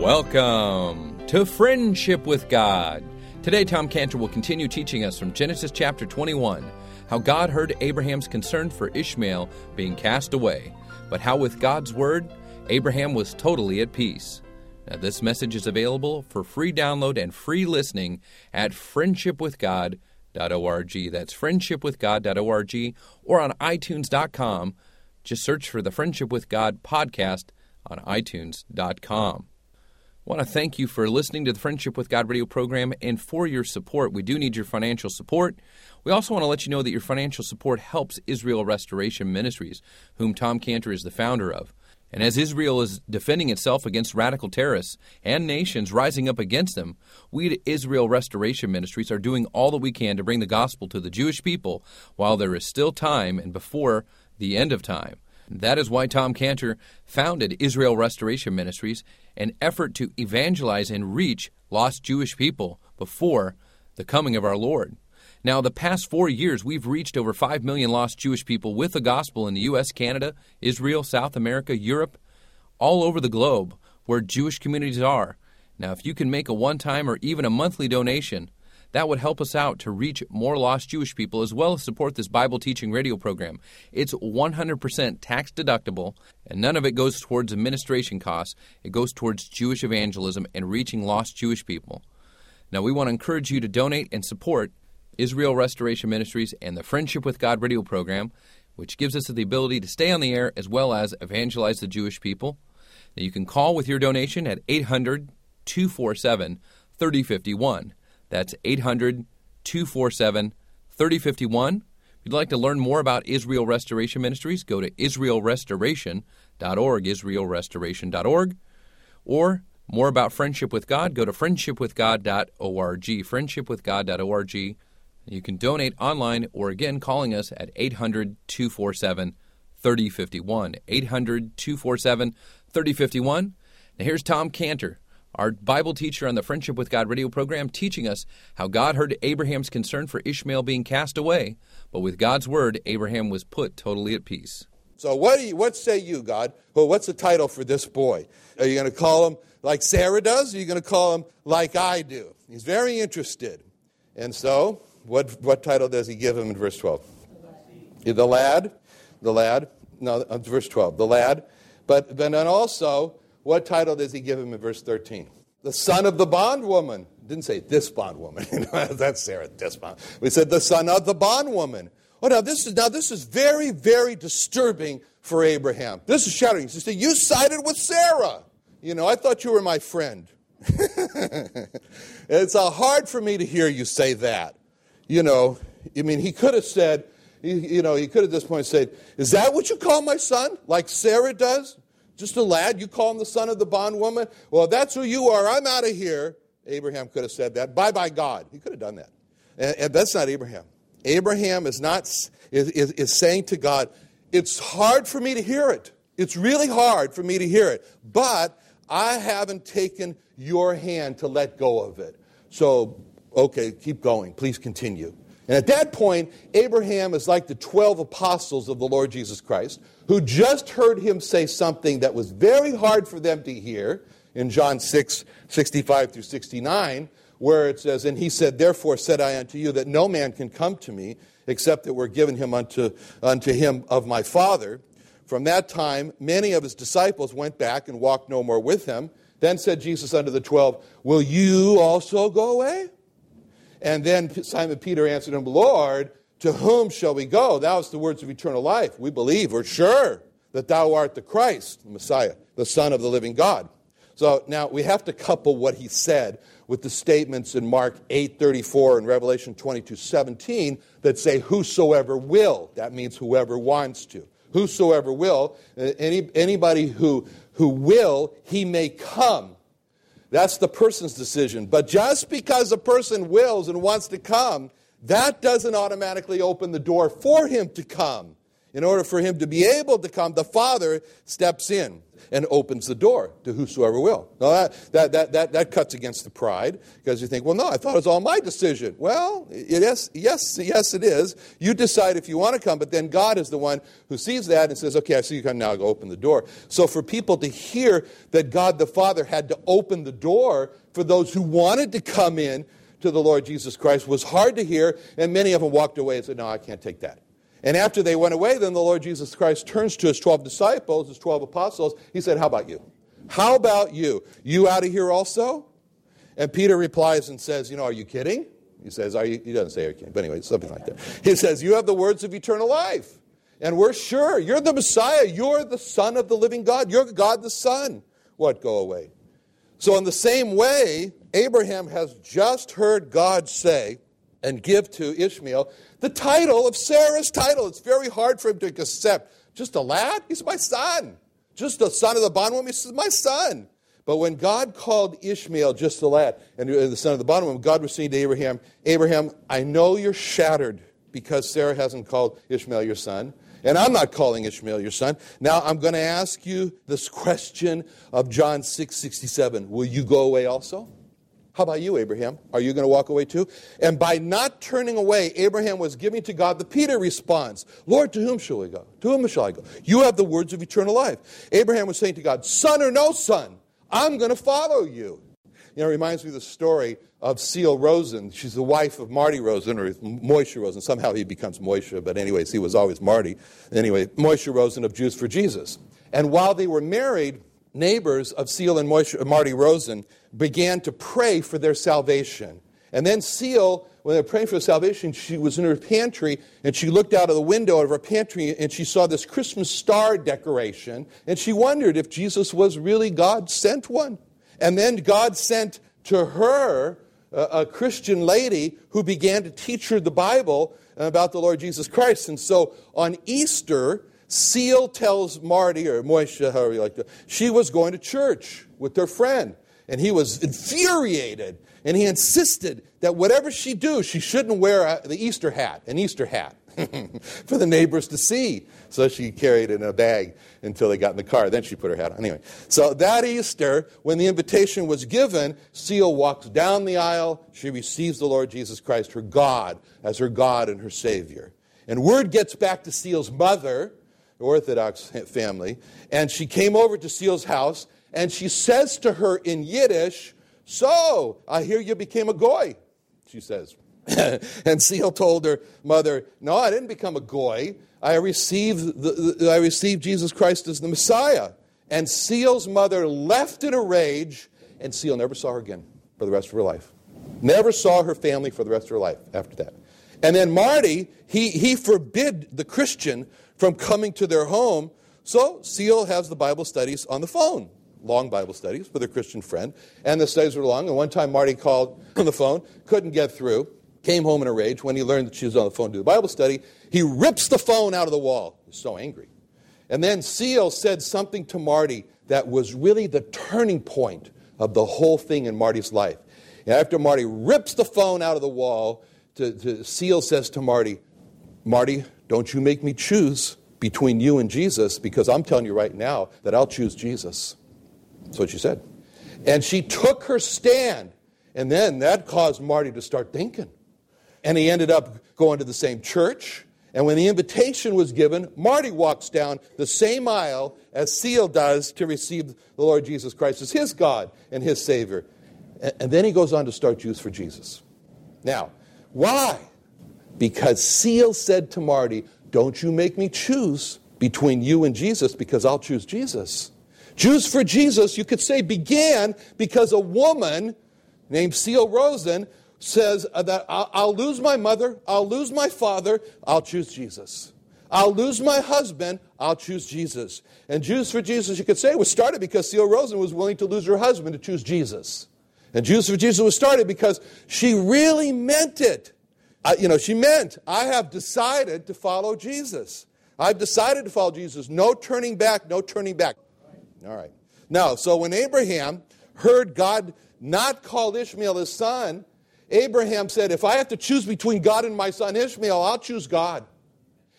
Welcome to Friendship with God. Today, Tom Cantor will continue teaching us from Genesis chapter 21 how God heard Abraham's concern for Ishmael being cast away, but how with God's word, Abraham was totally at peace. Now, this message is available for free download and free listening at friendshipwithgod.org. That's friendshipwithgod.org or on iTunes.com. Just search for the Friendship with God podcast on iTunes.com. I want to thank you for listening to the Friendship with God radio program and for your support. We do need your financial support. We also want to let you know that your financial support helps Israel Restoration Ministries, whom Tom Cantor is the founder of. And as Israel is defending itself against radical terrorists and nations rising up against them, we at Israel Restoration Ministries are doing all that we can to bring the gospel to the Jewish people while there is still time and before the end of time. That is why Tom Cantor founded Israel Restoration Ministries, an effort to evangelize and reach lost Jewish people before the coming of our Lord. Now, the past four years, we've reached over 5 million lost Jewish people with the gospel in the U.S., Canada, Israel, South America, Europe, all over the globe where Jewish communities are. Now, if you can make a one time or even a monthly donation, that would help us out to reach more lost Jewish people as well as support this Bible teaching radio program. It's 100% tax deductible, and none of it goes towards administration costs. It goes towards Jewish evangelism and reaching lost Jewish people. Now, we want to encourage you to donate and support Israel Restoration Ministries and the Friendship with God radio program, which gives us the ability to stay on the air as well as evangelize the Jewish people. Now, you can call with your donation at 800 247 3051. That's 800 247 3051. If you'd like to learn more about Israel Restoration Ministries, go to israelrestoration.org, israelrestoration.org. Or more about Friendship with God, go to friendshipwithgod.org, friendshipwithgod.org. You can donate online or again calling us at 800 247 3051. 800 247 3051. Now here's Tom Cantor our Bible teacher on the Friendship with God radio program, teaching us how God heard Abraham's concern for Ishmael being cast away, but with God's word, Abraham was put totally at peace. So, what, do you, what say you, God? Well, what's the title for this boy? Are you going to call him like Sarah does? Or are you going to call him like I do? He's very interested. And so, what, what title does he give him in verse 12? The lad. The lad. No, uh, verse 12. The lad. But, but then also, what title does he give him in verse 13? The son of the bondwoman. Didn't say this bondwoman. That's Sarah, this bond. We said the son of the bondwoman. Oh, now this is now this is very, very disturbing for Abraham. This is shattering. He said, You sided with Sarah. You know, I thought you were my friend. it's uh, hard for me to hear you say that. You know, I mean, he could have said, you know, he could at this point said, Is that what you call my son? Like Sarah does? Just a lad, you call him the son of the bondwoman? Well, that's who you are. I'm out of here. Abraham could have said that. Bye bye, God. He could have done that. And, and that's not Abraham. Abraham is not is, is, is saying to God, it's hard for me to hear it. It's really hard for me to hear it. But I haven't taken your hand to let go of it. So, okay, keep going. Please continue. And at that point, Abraham is like the 12 apostles of the Lord Jesus Christ who just heard him say something that was very hard for them to hear in John 6 65 through 69, where it says, And he said, Therefore said I unto you that no man can come to me except that we're given him unto, unto him of my Father. From that time, many of his disciples went back and walked no more with him. Then said Jesus unto the twelve, Will you also go away? And then Simon Peter answered him, Lord, to whom shall we go? Thou hast the words of eternal life. We believe, we're sure that thou art the Christ, the Messiah, the Son of the living God. So now we have to couple what he said with the statements in Mark 8:34 and Revelation 22:17 that say whosoever will. That means whoever wants to. Whosoever will, uh, any, anybody who, who will, he may come that's the person's decision. But just because a person wills and wants to come, that doesn't automatically open the door for him to come. In order for him to be able to come, the Father steps in and opens the door to whosoever will. Now, that, that, that, that, that cuts against the pride because you think, well, no, I thought it was all my decision. Well, yes, yes, yes, it is. You decide if you want to come, but then God is the one who sees that and says, okay, I see you come now go open the door. So for people to hear that God the Father had to open the door for those who wanted to come in to the Lord Jesus Christ was hard to hear, and many of them walked away and said, no, I can't take that. And after they went away, then the Lord Jesus Christ turns to his 12 disciples, his 12 apostles. He said, How about you? How about you? You out of here also? And Peter replies and says, You know, are you kidding? He says, Are you? He doesn't say, Are you kidding? But anyway, something like that. He says, You have the words of eternal life. And we're sure you're the Messiah. You're the Son of the living God. You're God the Son. What? Go away. So, in the same way, Abraham has just heard God say and give to Ishmael the title of Sarah's title. It's very hard for him to accept. Just a lad? He's my son. Just a son of the bondwoman? He's my son. But when God called Ishmael just a lad, and uh, the son of the bondwoman, God was saying to Abraham, Abraham, I know you're shattered because Sarah hasn't called Ishmael your son. And I'm not calling Ishmael your son. Now I'm going to ask you this question of John 6 67. Will you go away also? How about you, Abraham? Are you going to walk away too? And by not turning away, Abraham was giving to God the Peter response Lord, to whom shall we go? To whom shall I go? You have the words of eternal life. Abraham was saying to God, Son or no son, I'm going to follow you. You know, it reminds me of the story of Ceil Rosen. She's the wife of Marty Rosen, or Moishe Rosen. Somehow he becomes Moishe, but anyways, he was always Marty. Anyway, Moishe Rosen of Jews for Jesus. And while they were married, neighbors of Ceil and Marty Rosen began to pray for their salvation. And then Ceil, when they were praying for salvation, she was in her pantry and she looked out of the window of her pantry and she saw this Christmas star decoration and she wondered if Jesus was really God sent one. And then God sent to her a, a Christian lady who began to teach her the Bible about the Lord Jesus Christ. And so on Easter, Ceil tells Marty, or Moishe, however you like to, she was going to church with her friend. And he was infuriated. And he insisted that whatever she do, she shouldn't wear a, the Easter hat, an Easter hat, for the neighbors to see. So she carried it in a bag until they got in the car. Then she put her hat on. Anyway, so that Easter, when the invitation was given, Ceil walks down the aisle. She receives the Lord Jesus Christ, her God, as her God and her Savior. And word gets back to Ceil's mother, Orthodox family, and she came over to Ceil's house and she says to her in Yiddish, So, I hear you became a goy, she says. and Ceil told her mother, No, I didn't become a goy. I received, the, the, I received Jesus Christ as the Messiah. And Ceil's mother left in a rage, and Ceil never saw her again for the rest of her life. Never saw her family for the rest of her life after that. And then Marty, he, he forbid the Christian from coming to their home. So Ceil has the Bible studies on the phone long Bible studies with a Christian friend, and the studies were long. And one time Marty called on the phone, couldn't get through, came home in a rage. When he learned that she was on the phone to do the Bible study, he rips the phone out of the wall. He's so angry. And then Ceil said something to Marty that was really the turning point of the whole thing in Marty's life. And after Marty rips the phone out of the wall, to, to Ceil says to Marty, Marty, don't you make me choose between you and Jesus because I'm telling you right now that I'll choose Jesus. That's what she said. And she took her stand. And then that caused Marty to start thinking. And he ended up going to the same church. And when the invitation was given, Marty walks down the same aisle as Ceil does to receive the Lord Jesus Christ as his God and his Savior. And then he goes on to start Jews for Jesus. Now, why? Because Ceil said to Marty, Don't you make me choose between you and Jesus because I'll choose Jesus. Jews for Jesus, you could say, began because a woman named Ceil Rosen says uh, that I'll, lose my mother, I'll lose my father, I'll choose Jesus. I'll lose my husband, I'll choose Jesus. And Jews for Jesus, you could say, was started because Ceil Rosen was willing to lose her husband to choose Jesus. And Jews for Jesus was started because she really meant it. Uh, you know, she meant, I have decided to follow Jesus. I've decided to follow Jesus. No turning back, no turning back. All right. Now, so when Abraham heard God not call Ishmael his son, Abraham said, If I have to choose between God and my son Ishmael, I'll choose God.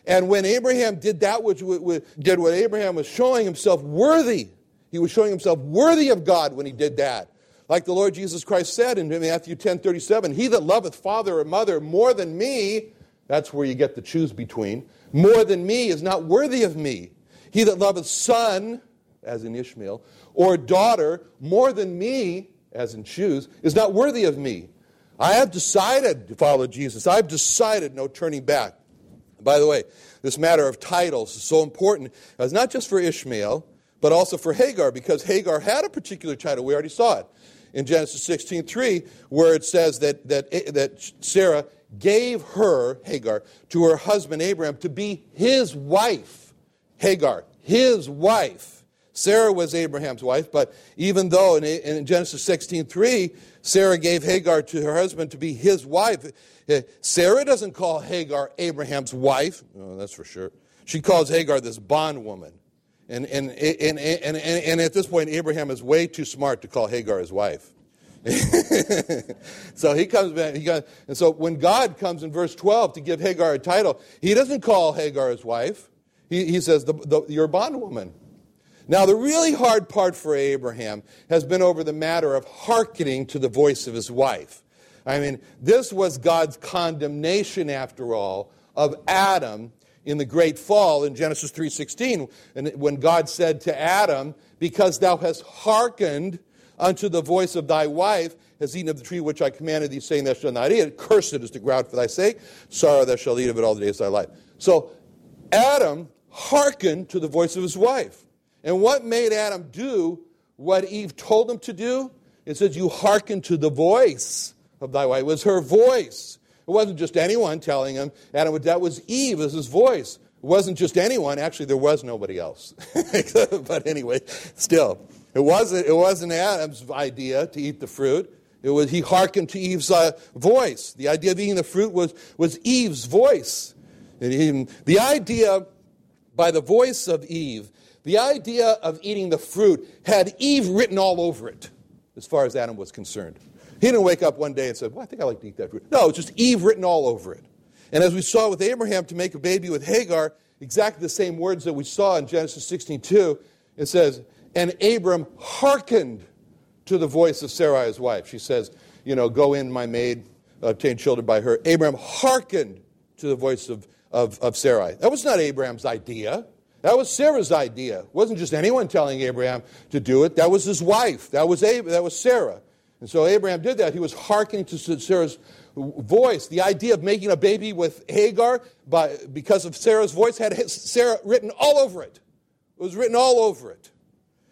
And when Abraham did that which did what Abraham was showing himself worthy, he was showing himself worthy of God when he did that. Like the Lord Jesus Christ said in Matthew 10 37, He that loveth father or mother more than me, that's where you get to choose between, more than me is not worthy of me. He that loveth son, as in Ishmael, or daughter more than me, as in choose, is not worthy of me. I have decided to follow Jesus. I've decided no turning back. By the way, this matter of titles is so important. It's not just for Ishmael, but also for Hagar, because Hagar had a particular title. We already saw it in Genesis 16:3, where it says that, that, that Sarah gave her, Hagar, to her husband Abraham to be his wife. Hagar, his wife. Sarah was Abraham's wife, but even though in, in Genesis 16:3, Sarah gave Hagar to her husband to be his wife, eh, Sarah doesn't call Hagar Abraham's wife. Oh, that's for sure. She calls Hagar this bondwoman. And, and, and, and, and, at this point, Abraham is way too smart to call Hagar his wife. so he comes back, he got, and so when God comes in verse 12 to give Hagar a title, he doesn't call Hagar his wife. He, he says, the, the, You're bondwoman. Now, the really hard part for Abraham has been over the matter of hearkening to the voice of his wife. I mean, this was God's condemnation, after all, of Adam in the great fall in Genesis 3:16 and when God said to Adam because thou hast hearkened unto the voice of thy wife has eaten of the tree which I commanded thee saying thou shalt not eat it. Cursed is the ground for thy sake. Sorrow thou shalt eat of it all the days of thy life. So Adam hearkened to the voice of his wife. And what made Adam do what Eve told him to do? It says you hearken to the voice of thy wife. It was her voice it wasn't just anyone telling him. Adam, that was Eve as his voice. It wasn't just anyone. Actually, there was nobody else. but anyway, still, it wasn't, it wasn't Adam's idea to eat the fruit. It was, he hearkened to Eve's uh, voice. The idea of eating the fruit was, was Eve's voice. He, the idea by the voice of Eve, the idea of eating the fruit had Eve written all over it, as far as Adam was concerned. He didn't wake up one day and said, Well, I think I like to eat that fruit. No, it's just Eve written all over it. And as we saw with Abraham to make a baby with Hagar, exactly the same words that we saw in Genesis 16:2, it says, And Abram hearkened to the voice of Sarai, his wife. She says, You know, go in, my maid, obtain children by her. Abram hearkened to the voice of, of, of Sarai. That was not Abraham's idea. That was Sarah's idea. It wasn't just anyone telling Abraham to do it. That was his wife. That was, Ab- that was Sarah. And so Abraham did that. He was hearkening to Sarah's voice. The idea of making a baby with Hagar by, because of Sarah's voice had Sarah written all over it. It was written all over it.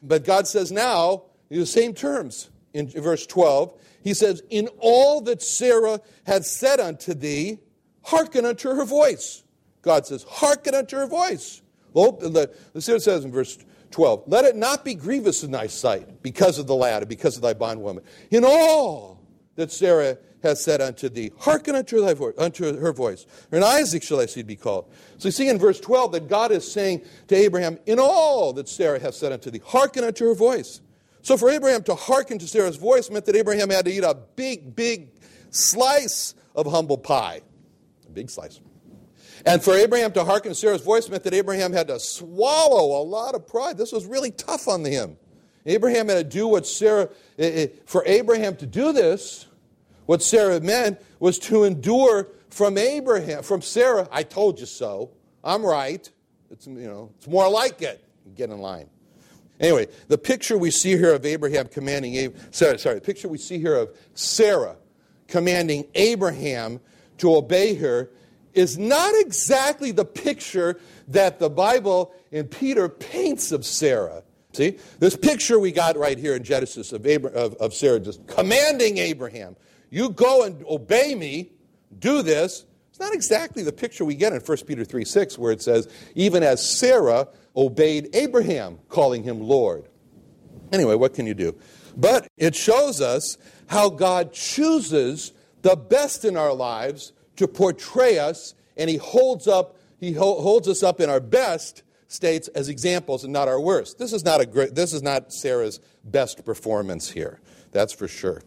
But God says now, in the same terms, in verse 12, He says, In all that Sarah had said unto thee, hearken unto her voice. God says, hearken unto her voice. The, Sarah says in verse 12. Let it not be grievous in thy sight because of the lad and because of thy bondwoman. In all that Sarah has said unto thee, hearken unto, thy unto her voice. And Isaac shall thy seed be called. So you see in verse 12 that God is saying to Abraham, In all that Sarah has said unto thee, hearken unto her voice. So for Abraham to hearken to Sarah's voice meant that Abraham had to eat a big, big slice of humble pie. A big slice. And for Abraham to hearken to Sarah's voice meant that Abraham had to swallow a lot of pride. This was really tough on him. Abraham had to do what Sarah, for Abraham to do this, what Sarah meant was to endure from Abraham, from Sarah, I told you so. I'm right. It's, you know, it's more like it. Get in line. Anyway, the picture we see here of Abraham commanding, sorry, sorry, the picture we see here of Sarah commanding Abraham to obey her is not exactly the picture that the Bible and Peter paints of Sarah. See, this picture we got right here in Genesis of, Abra- of, of Sarah just commanding Abraham, you go and obey me, do this. It's not exactly the picture we get in 1 Peter 3 6, where it says, even as Sarah obeyed Abraham, calling him Lord. Anyway, what can you do? But it shows us how God chooses the best in our lives to portray us, and he holds up he holds us up in our best states as examples and not our worst. This is not a great, this is not Sarah's best performance here. That's for sure.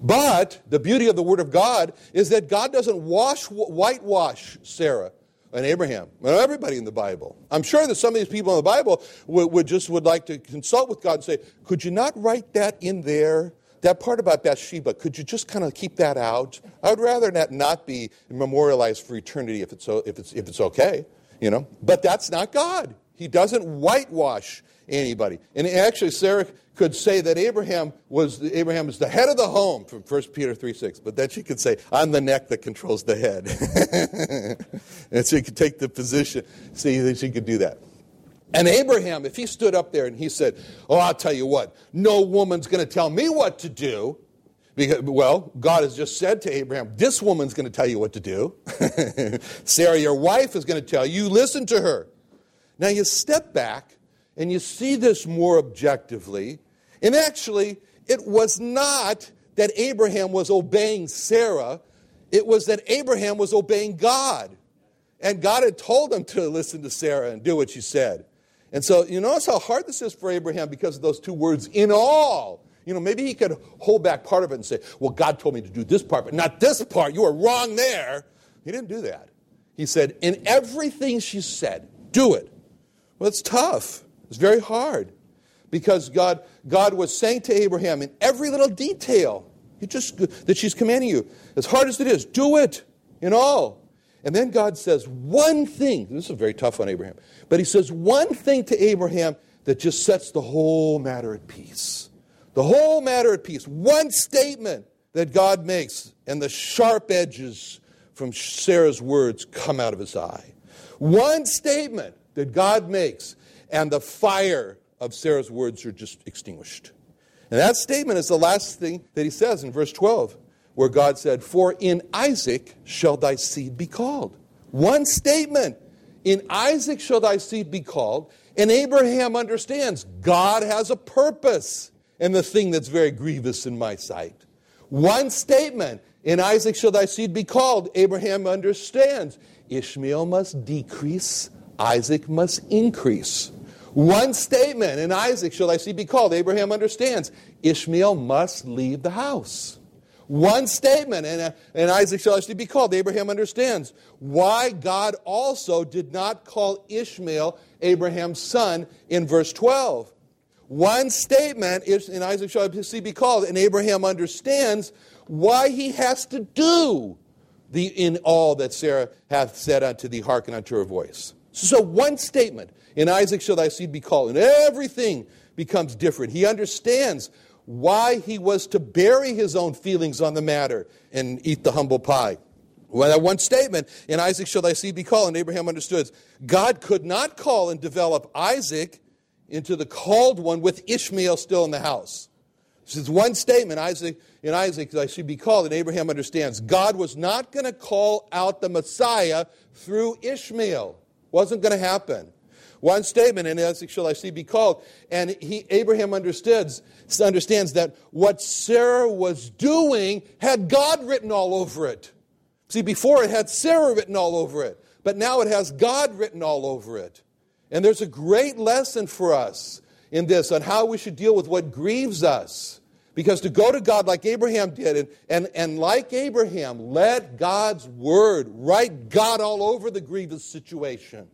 But the beauty of the Word of God is that God doesn't wash, whitewash Sarah. and Abraham, and everybody in the Bible. I'm sure that some of these people in the Bible would, would, just would like to consult with God and say, could you not write that in there? That part about Bathsheba, could you just kind of keep that out? I would rather that not be memorialized for eternity if it's, if it's, if it's okay, you know? But that's not God. He doesn't whitewash anybody. And actually, Sarah could say that Abraham was Abraham is the head of the home from 1 Peter 3 6, but then she could say, I'm the neck that controls the head. and she could take the position. See that she could do that. And Abraham, if he stood up there and he said, Oh, I'll tell you what, no woman's going to tell me what to do. Because, well, God has just said to Abraham, This woman's going to tell you what to do. Sarah, your wife, is going to tell you, listen to her. Now you step back and you see this more objectively. And actually, it was not that Abraham was obeying Sarah, it was that Abraham was obeying God. And God had told him to listen to Sarah and do what she said. And so you notice how hard this is for Abraham because of those two words, in all. You know, maybe he could hold back part of it and say, well, God told me to do this part, but not this part. You are wrong there. He didn't do that. He said, in everything she said, do it. Well, it's tough. It's very hard because God, God was saying to Abraham in every little detail you just, that she's commanding you, as hard as it is, do it in all. And then God says one thing. This is very tough on Abraham. But he says one thing to Abraham that just sets the whole matter at peace. The whole matter at peace. One statement that God makes, and the sharp edges from Sarah's words come out of his eye. One statement that God makes and the fire of Sarah's words are just extinguished. And that statement is the last thing that he says in verse 12, where God said, For in Isaac shall thy seed be called. One statement. In Isaac shall thy seed be called. And Abraham understands God has a purpose and the thing that's very grievous in my sight. One statement. In Isaac shall thy seed be called. Abraham understands Ishmael must decrease, Isaac must increase. One statement, in Isaac shall thy seed be called. Abraham understands Ishmael must leave the house. One statement, and, uh, and Isaac shall actually be called. Abraham understands why God also did not call Ishmael Abraham's son in verse 12. One statement, in Isaac shall be called, and Abraham understands why he has to do the in all that Sarah hath said unto thee, hearken unto her voice. So one statement, in Isaac shall thy seed be called. And everything becomes different. He understands why he was to bury his own feelings on the matter and eat the humble pie. Well, that one statement, in Isaac shall thy seed be called, and Abraham understood. God could not call and develop Isaac into the called one with Ishmael still in the house. This is one statement, Isaac, in Isaac, I should be called, and Abraham understands. God was not going to call out the Messiah through Ishmael. Wasn't going to happen. One statement, and as shall I see be called. And he, Abraham understands, understands that what Sarah was doing had God written all over it. See, before it had Sarah written all over it, but now it has God written all over it. And there's a great lesson for us in this on how we should deal with what grieves us. Because to go to God like Abraham did, and, and, and like Abraham, let God's word write God all over the grievous situation.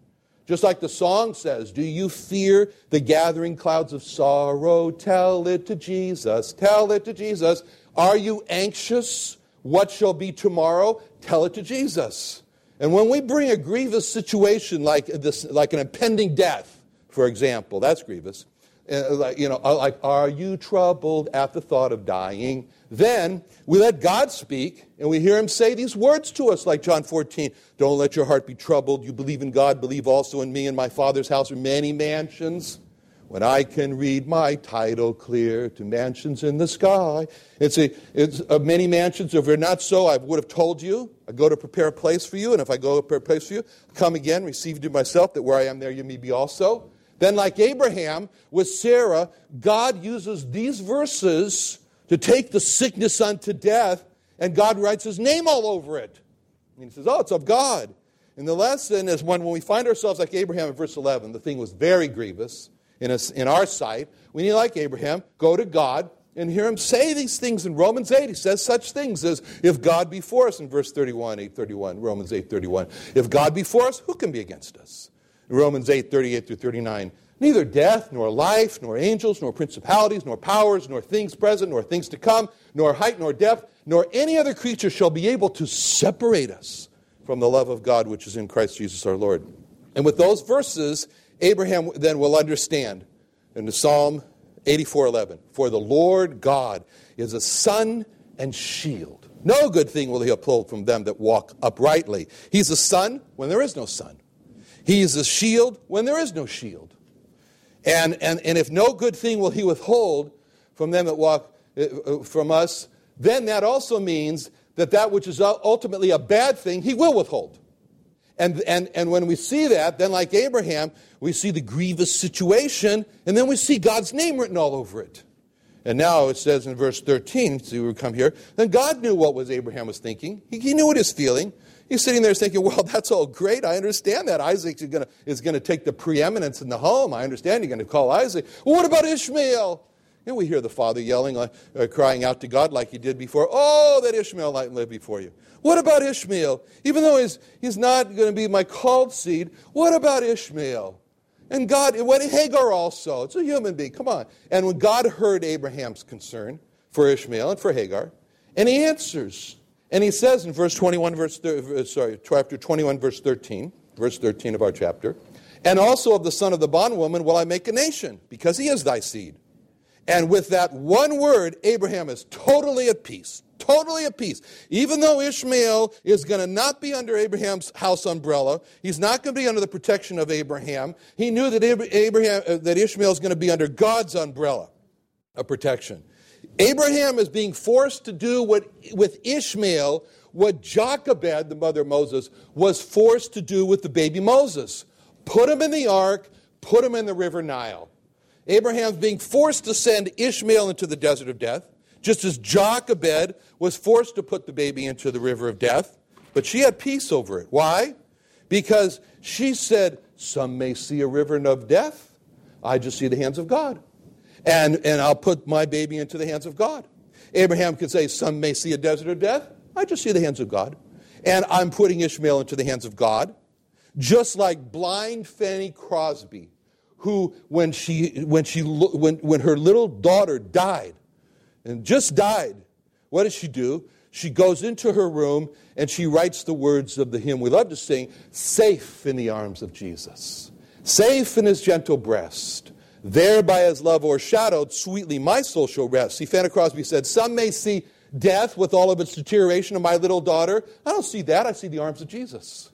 Just like the song says, Do you fear the gathering clouds of sorrow? Tell it to Jesus. Tell it to Jesus. Are you anxious? What shall be tomorrow? Tell it to Jesus. And when we bring a grievous situation like, this, like an impending death, for example, that's grievous. Uh, like, you know, uh, like, are you troubled at the thought of dying? Then we let God speak and we hear him say these words to us, like John 14 Don't let your heart be troubled. You believe in God, believe also in me. In my Father's house are many mansions. When I can read my title clear to mansions in the sky. It's, a, it's a many mansions. If they're not so, I would have told you. I go to prepare a place for you, and if I go to prepare a place for you, come again, receive you myself, that where I am there you may be also. Then, like Abraham with Sarah, God uses these verses to take the sickness unto death, and God writes his name all over it. And he says, Oh, it's of God. And the lesson is when, when we find ourselves like Abraham in verse 11, the thing was very grievous in, us, in our sight. We need, like Abraham, go to God and hear him say these things in Romans 8. He says such things as, if God be for us, in verse 31, 831, Romans 8, 31. If God be for us, who can be against us? Romans 8, 38 through 39. Neither death, nor life, nor angels, nor principalities, nor powers, nor things present, nor things to come, nor height, nor depth, nor any other creature shall be able to separate us from the love of God which is in Christ Jesus our Lord. And with those verses, Abraham then will understand in the Psalm 84:11, for the Lord God is a sun and shield. No good thing will he uphold from them that walk uprightly. He's a sun when there is no sun. He is a shield when there is no shield. And, and, and if no good thing will he withhold from them that walk uh, uh, from us, then that also means that that which is ultimately a bad thing, he will withhold. And, and, and when we see that, then like Abraham, we see the grievous situation, and then we see God's name written all over it. And now it says in verse 13, so we come here, then God knew what was Abraham was thinking. He, he knew what he was feeling. He's sitting there thinking, well, that's all great. I understand that. Isaac is going is to take the preeminence in the home. I understand you're going to call Isaac. Well, what about Ishmael? And we hear the father yelling, uh, uh, crying out to God like he did before. Oh, that Ishmael might live before you. What about Ishmael? Even though he's, he's not going to be my called seed, what about Ishmael? And God, when Hagar also, it's a human being, come on. And when God heard Abraham's concern for Ishmael and for Hagar, and he answers, and he says in verse 21, verse, uh, sorry, chapter 21, verse 13, verse 13 of our chapter, and also of the son of the bondwoman will I make a nation, because he is thy seed. And with that one word, Abraham is totally at peace. Totally at peace. Even though Ishmael is going to not be under Abraham's house umbrella, he's not going to be under the protection of Abraham. He knew that Abraham, uh, that Ishmael is going to be under God's umbrella of protection. Abraham is being forced to do what with Ishmael what Jochebed, the mother of Moses, was forced to do with the baby Moses. Put him in the ark, put him in the river Nile. Abraham's being forced to send Ishmael into the desert of death, just as Jochebed was forced to put the baby into the river of death. But she had peace over it. Why? Because she said, Some may see a river of death. I just see the hands of God. And, and I'll put my baby into the hands of God. Abraham could say, Some may see a desert of death. I just see the hands of God. And I'm putting Ishmael into the hands of God. Just like blind Fanny Crosby who, when, she, when, she, when, when her little daughter died, and just died, what does she do? She goes into her room and she writes the words of the hymn we love to sing Safe in the arms of Jesus, safe in his gentle breast. There by his love o'ershadowed, sweetly my soul shall rest. See, Fanny Crosby said, Some may see death with all of its deterioration of my little daughter. I don't see that. I see the arms of Jesus.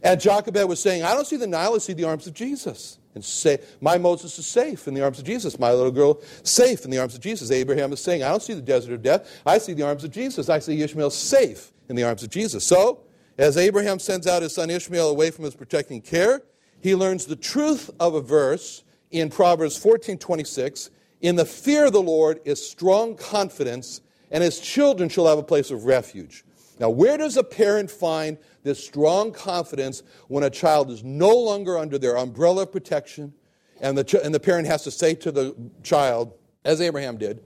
And Jochebed was saying, I don't see the Nile, I see the arms of Jesus and say, My Moses is safe in the arms of Jesus. My little girl, safe in the arms of Jesus. Abraham is saying, I don't see the desert of death. I see the arms of Jesus. I see Ishmael safe in the arms of Jesus. So, as Abraham sends out his son Ishmael away from his protecting care, he learns the truth of a verse in Proverbs 14 26. In the fear of the Lord is strong confidence, and his children shall have a place of refuge. Now, where does a parent find this strong confidence when a child is no longer under their umbrella of protection and the, ch- and the parent has to say to the child, as Abraham did,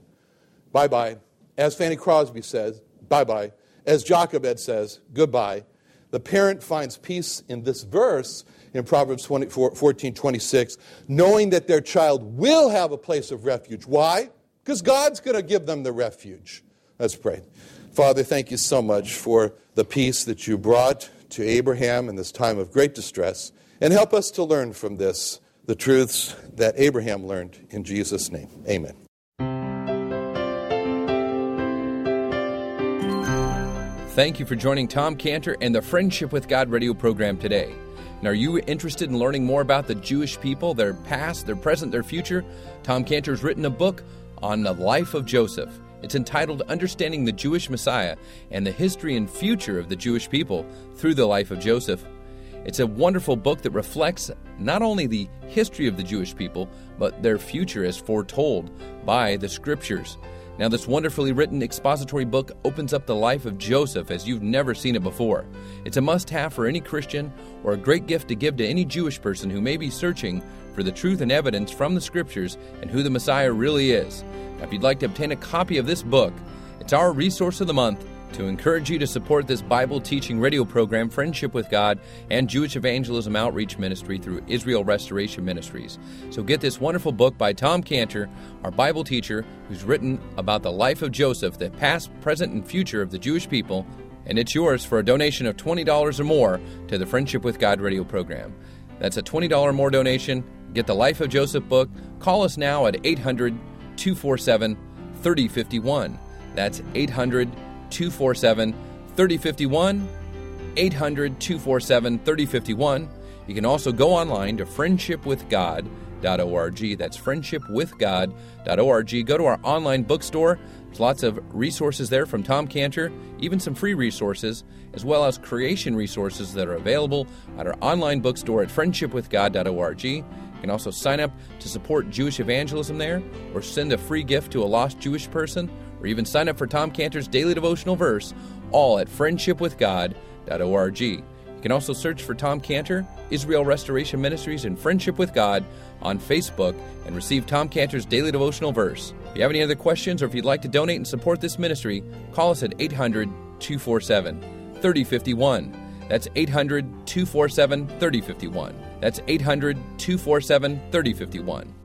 bye bye, as Fanny Crosby says, bye bye, as Jochebed says, goodbye. The parent finds peace in this verse in Proverbs 24, 14 26, knowing that their child will have a place of refuge. Why? Because God's going to give them the refuge. Let's pray. Father, thank you so much for the peace that you brought to Abraham in this time of great distress. And help us to learn from this the truths that Abraham learned in Jesus' name. Amen. Thank you for joining Tom Cantor and the Friendship with God radio program today. And are you interested in learning more about the Jewish people, their past, their present, their future? Tom Cantor has written a book on the life of Joseph. It's entitled Understanding the Jewish Messiah and the History and Future of the Jewish People Through the Life of Joseph. It's a wonderful book that reflects not only the history of the Jewish people, but their future as foretold by the Scriptures. Now, this wonderfully written expository book opens up the life of Joseph as you've never seen it before. It's a must have for any Christian or a great gift to give to any Jewish person who may be searching for the truth and evidence from the Scriptures and who the Messiah really is. Now, if you'd like to obtain a copy of this book, it's our resource of the month to encourage you to support this Bible teaching radio program, Friendship with God, and Jewish Evangelism Outreach Ministry through Israel Restoration Ministries. So get this wonderful book by Tom Cantor, our Bible teacher, who's written about the life of Joseph, the past, present, and future of the Jewish people, and it's yours for a donation of $20 or more to the Friendship with God radio program. That's a $20 more donation. Get the Life of Joseph book. Call us now at 800 247 3051. That's 800 247 3051. 800 247 3051. You can also go online to friendshipwithgod.org. That's friendshipwithgod.org. Go to our online bookstore. There's lots of resources there from Tom Cantor, even some free resources, as well as creation resources that are available at our online bookstore at friendshipwithgod.org. You can also sign up to support Jewish evangelism there, or send a free gift to a lost Jewish person, or even sign up for Tom Cantor's daily devotional verse, all at friendshipwithgod.org. You can also search for Tom Cantor, Israel Restoration Ministries, and Friendship with God on Facebook and receive Tom Cantor's daily devotional verse. If you have any other questions or if you'd like to donate and support this ministry, call us at 800 247 3051. That's 800 247 3051. That's 800 247 3051.